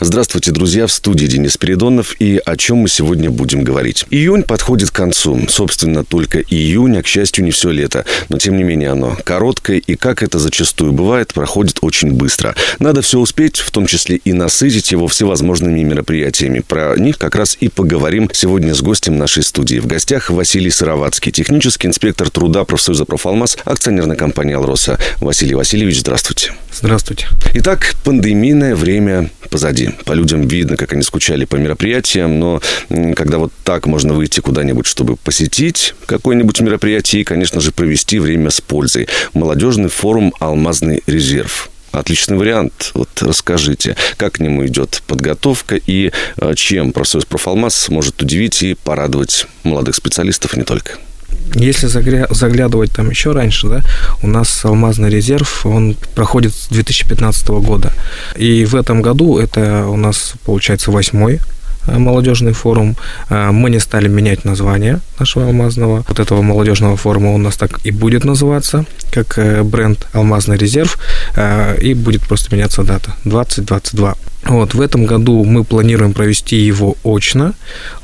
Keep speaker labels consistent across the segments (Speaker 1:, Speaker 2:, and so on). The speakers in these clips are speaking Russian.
Speaker 1: Здравствуйте, друзья, в студии Денис Передонов. И о чем мы сегодня будем говорить? Июнь подходит к концу. Собственно, только июнь, а, к счастью, не все лето. Но, тем не менее, оно короткое, и, как это зачастую бывает, проходит очень быстро. Надо все успеть, в том числе и насытить его всевозможными мероприятиями. Про них как раз и поговорим сегодня с гостем нашей студии. В гостях Василий Сыроватский, технический инспектор труда профсоюза «Профалмаз», акционерная компания «Алроса». Василий Васильевич, здравствуйте.
Speaker 2: Здравствуйте.
Speaker 1: Итак, пандемийное время позади. По людям видно, как они скучали по мероприятиям, но когда вот так можно выйти куда-нибудь, чтобы посетить какое-нибудь мероприятие и, конечно же, провести время с пользой. Молодежный форум «Алмазный резерв». Отличный вариант. Вот расскажите, как к нему идет подготовка и э, чем профсоюз «Профалмаз» может удивить и порадовать молодых специалистов не только?
Speaker 2: Если заглядывать там еще раньше, да, у нас алмазный резерв, он проходит с 2015 года. И в этом году это у нас, получается, восьмой э, молодежный форум. Э, мы не стали менять название нашего алмазного. Вот этого молодежного форума у нас так и будет называться, как э, бренд «Алмазный резерв», и будет просто меняться дата 2022. Вот, в этом году мы планируем провести его очно,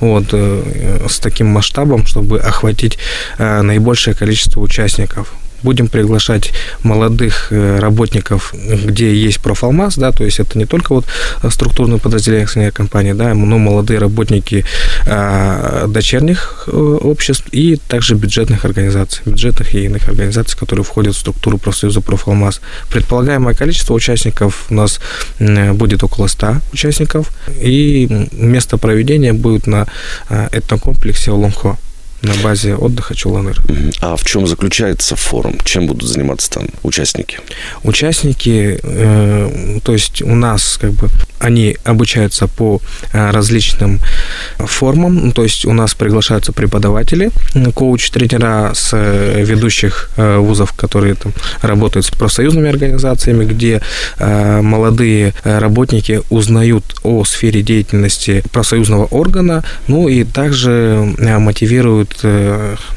Speaker 2: вот, э, с таким масштабом, чтобы охватить э, наибольшее количество участников будем приглашать молодых э, работников, где есть профалмаз, да, то есть это не только вот структурные подразделения компании, да, но молодые работники а, дочерних э, обществ и также бюджетных организаций, бюджетных и иных организаций, которые входят в структуру профсоюза профалмаз. Предполагаемое количество участников у нас будет около 100 участников, и место проведения будет на э, этнокомплексе Олонхо на базе отдыха Чуланыр.
Speaker 1: А в чем заключается форум? Чем будут заниматься там участники?
Speaker 2: Участники, э, то есть у нас как бы они обучаются по э, различным формам, ну, то есть у нас приглашаются преподаватели, коуч-тренера с э, ведущих э, вузов, которые там работают с профсоюзными организациями, где молодые работники узнают о сфере деятельности профсоюзного органа, ну и также мотивируют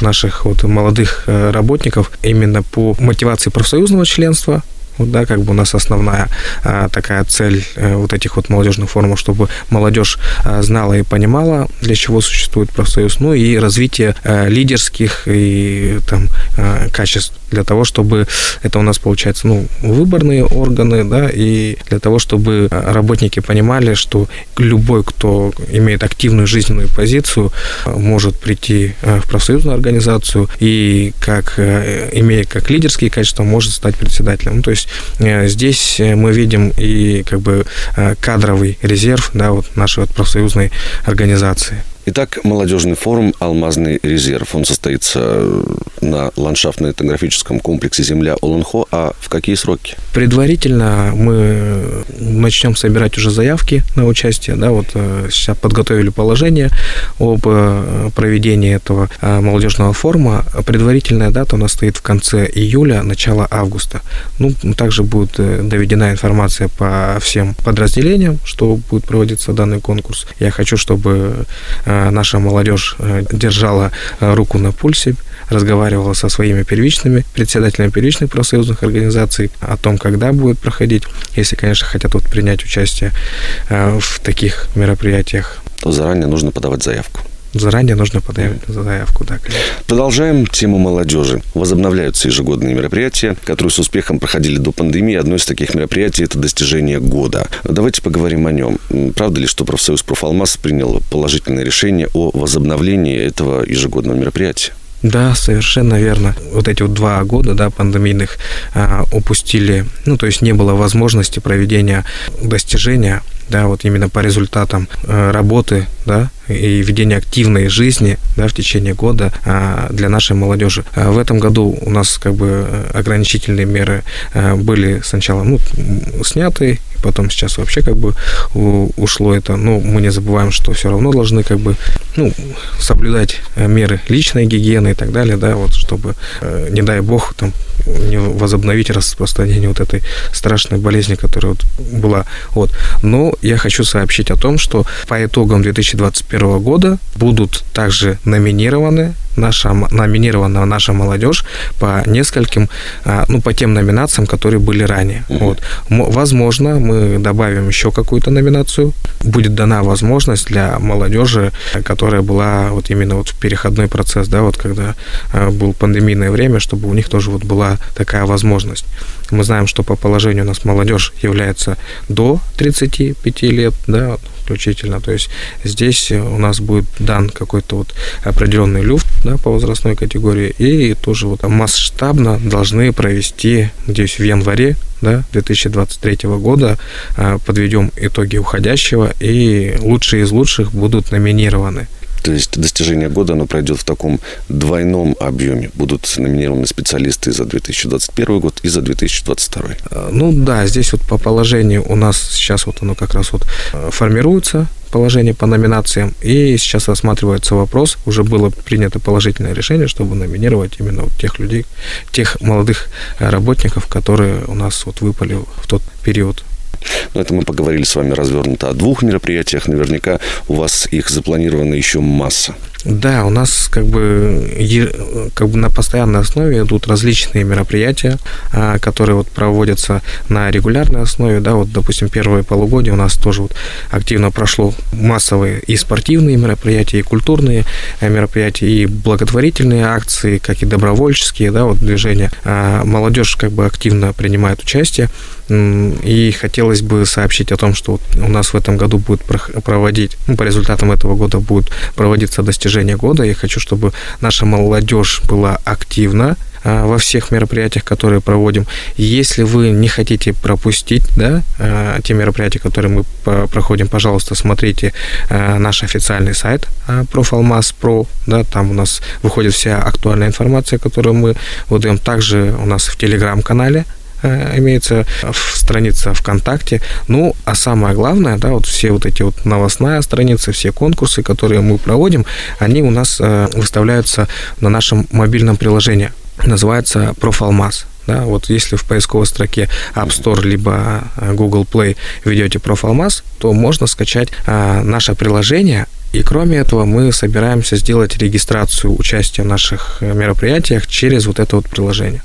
Speaker 2: наших вот молодых работников именно по мотивации профсоюзного членства, вот, да, как бы у нас основная а, такая цель а, вот этих вот молодежных форумов, чтобы молодежь а, знала и понимала, для чего существует профсоюз, ну и развитие а, лидерских и там а, качеств для того, чтобы это у нас получается, ну, выборные органы, да, и для того, чтобы работники понимали, что любой, кто имеет активную жизненную позицию, может прийти в профсоюзную организацию и как имея как лидерские качества, может стать председателем. Ну, то есть э, здесь э, мы видим и как бы э, кадровый резерв да, вот нашей вот профсоюзной организации.
Speaker 1: Итак, молодежный форум «Алмазный резерв». Он состоится э, на ландшафтно-этнографическом комплексе «Земля Оланхо». А в какие сроки?
Speaker 2: Предварительно мы начнем собирать уже заявки на участие. Да, вот э, сейчас подготовили положение об э, проведении этого молодежного форума. Предварительная дата у нас стоит в конце июля, начало августа. Ну, также будет доведена информация по всем подразделениям, что будет проводиться данный конкурс. Я хочу, чтобы Э, наша молодежь э, держала э, руку на пульсе, разговаривала со своими первичными председателями первичных профсоюзных организаций о том, когда будет проходить, если, конечно, хотят вот принять участие в таких мероприятиях.
Speaker 1: То заранее нужно подавать заявку.
Speaker 2: Заранее нужно подать заявку, да, конечно.
Speaker 1: Продолжаем тему молодежи. Возобновляются ежегодные мероприятия, которые с успехом проходили до пандемии. Одно из таких мероприятий – это достижение года. Давайте поговорим о нем. Правда ли, что профсоюз «Профалмаз» принял положительное решение о возобновлении этого ежегодного мероприятия?
Speaker 2: Да, совершенно верно. Вот эти вот два года, да, пандемийных а, упустили, ну, то есть не было возможности проведения достижения да, вот именно по результатам э, работы, да, и ведения активной жизни, да, в течение года а, для нашей молодежи. А в этом году у нас как бы ограничительные меры э, были сначала, ну, сняты, потом сейчас вообще как бы ушло это, но мы не забываем, что все равно должны как бы, ну, соблюдать э, меры личной гигиены и так далее, да, вот, чтобы, не дай бог, там, не возобновить распространение вот этой страшной болезни, которая вот была. Вот. Но я хочу сообщить о том, что по итогам 2021 года будут также номинированы наша, номинирована наша молодежь по нескольким, а, ну, по тем номинациям, которые были ранее. Mm-hmm. Вот. Возможно, мы добавим еще какую-то номинацию. Будет дана возможность для молодежи, которая была вот именно вот в переходной процесс, да, вот когда а, был пандемийное время, чтобы у них тоже вот была такая возможность. Мы знаем, что по положению у нас молодежь является до 35 лет, да, включительно. То есть здесь у нас будет дан какой-то вот определенный люфт да, по возрастной категории, и тоже вот масштабно должны провести, надеюсь, в январе да, 2023 года а, подведем итоги уходящего, и лучшие из лучших будут номинированы.
Speaker 1: То есть достижение года, оно пройдет в таком двойном объеме. Будут номинированы специалисты за 2021 год и за 2022.
Speaker 2: А, ну да, здесь вот по положению у нас сейчас вот оно как раз вот э, формируется, положение по номинациям, и сейчас рассматривается вопрос, уже было принято положительное решение, чтобы номинировать именно вот тех людей, тех молодых э, работников, которые у нас вот выпали в тот период
Speaker 1: но это мы поговорили с вами развернуто о двух мероприятиях. Наверняка у вас их запланировано еще масса.
Speaker 2: Да, у нас как бы, как бы на постоянной основе идут различные мероприятия, а, которые вот проводятся на регулярной основе. Да, вот, допустим, первое полугодие у нас тоже вот активно прошло массовые и спортивные мероприятия, и культурные э, мероприятия, и благотворительные акции, как и добровольческие, да, вот движения. А, молодежь как бы активно принимает участие. И хотелось бы сообщить о том, что у нас в этом году будет проводить, ну, по результатам этого года будет проводиться достижение года. Я хочу, чтобы наша молодежь была активна, а, во всех мероприятиях, которые проводим. Если вы не хотите пропустить да, а, те мероприятия, которые мы проходим, пожалуйста, смотрите а, наш официальный сайт Профалмаз Про. Да, там у нас выходит вся актуальная информация, которую мы выдаем. Также у нас в Телеграм-канале Э, имеется страница ВКонтакте. Ну, а самое главное, да, вот все вот эти вот новостная страницы, все конкурсы, которые мы проводим, они у нас э, выставляются на нашем мобильном приложении. Называется Профалмаз. Да, вот если в поисковой строке App Store либо э, Google Play ведете Профалмаз, то можно скачать а, наше приложение, и кроме этого мы собираемся сделать регистрацию участия в наших мероприятиях через вот это вот приложение.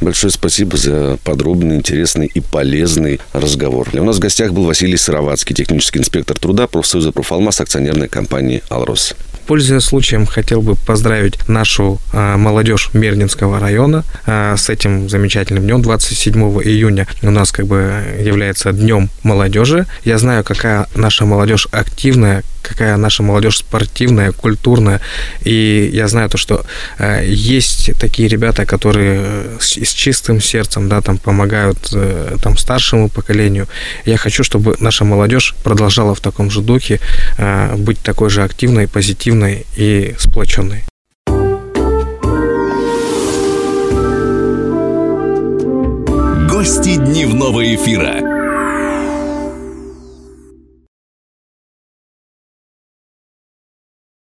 Speaker 1: Большое спасибо за подробный, интересный и полезный разговор. У нас в гостях был Василий Сыровацкий, технический инспектор труда профсоюза «Профалмас» акционерной компании «Алрос».
Speaker 2: Пользуясь случаем, хотел бы поздравить нашу а, молодежь Мернинского района а, с этим замечательным днем. 27 июня у нас как бы является днем молодежи. Я знаю, какая наша молодежь активная, какая наша молодежь спортивная, культурная. И я знаю то, что э, есть такие ребята, которые э, с, с чистым сердцем, да, там помогают э, там старшему поколению. Я хочу, чтобы наша молодежь продолжала в таком же духе э, быть такой же активной, позитивной и сплоченной.
Speaker 3: Гости дневного эфира.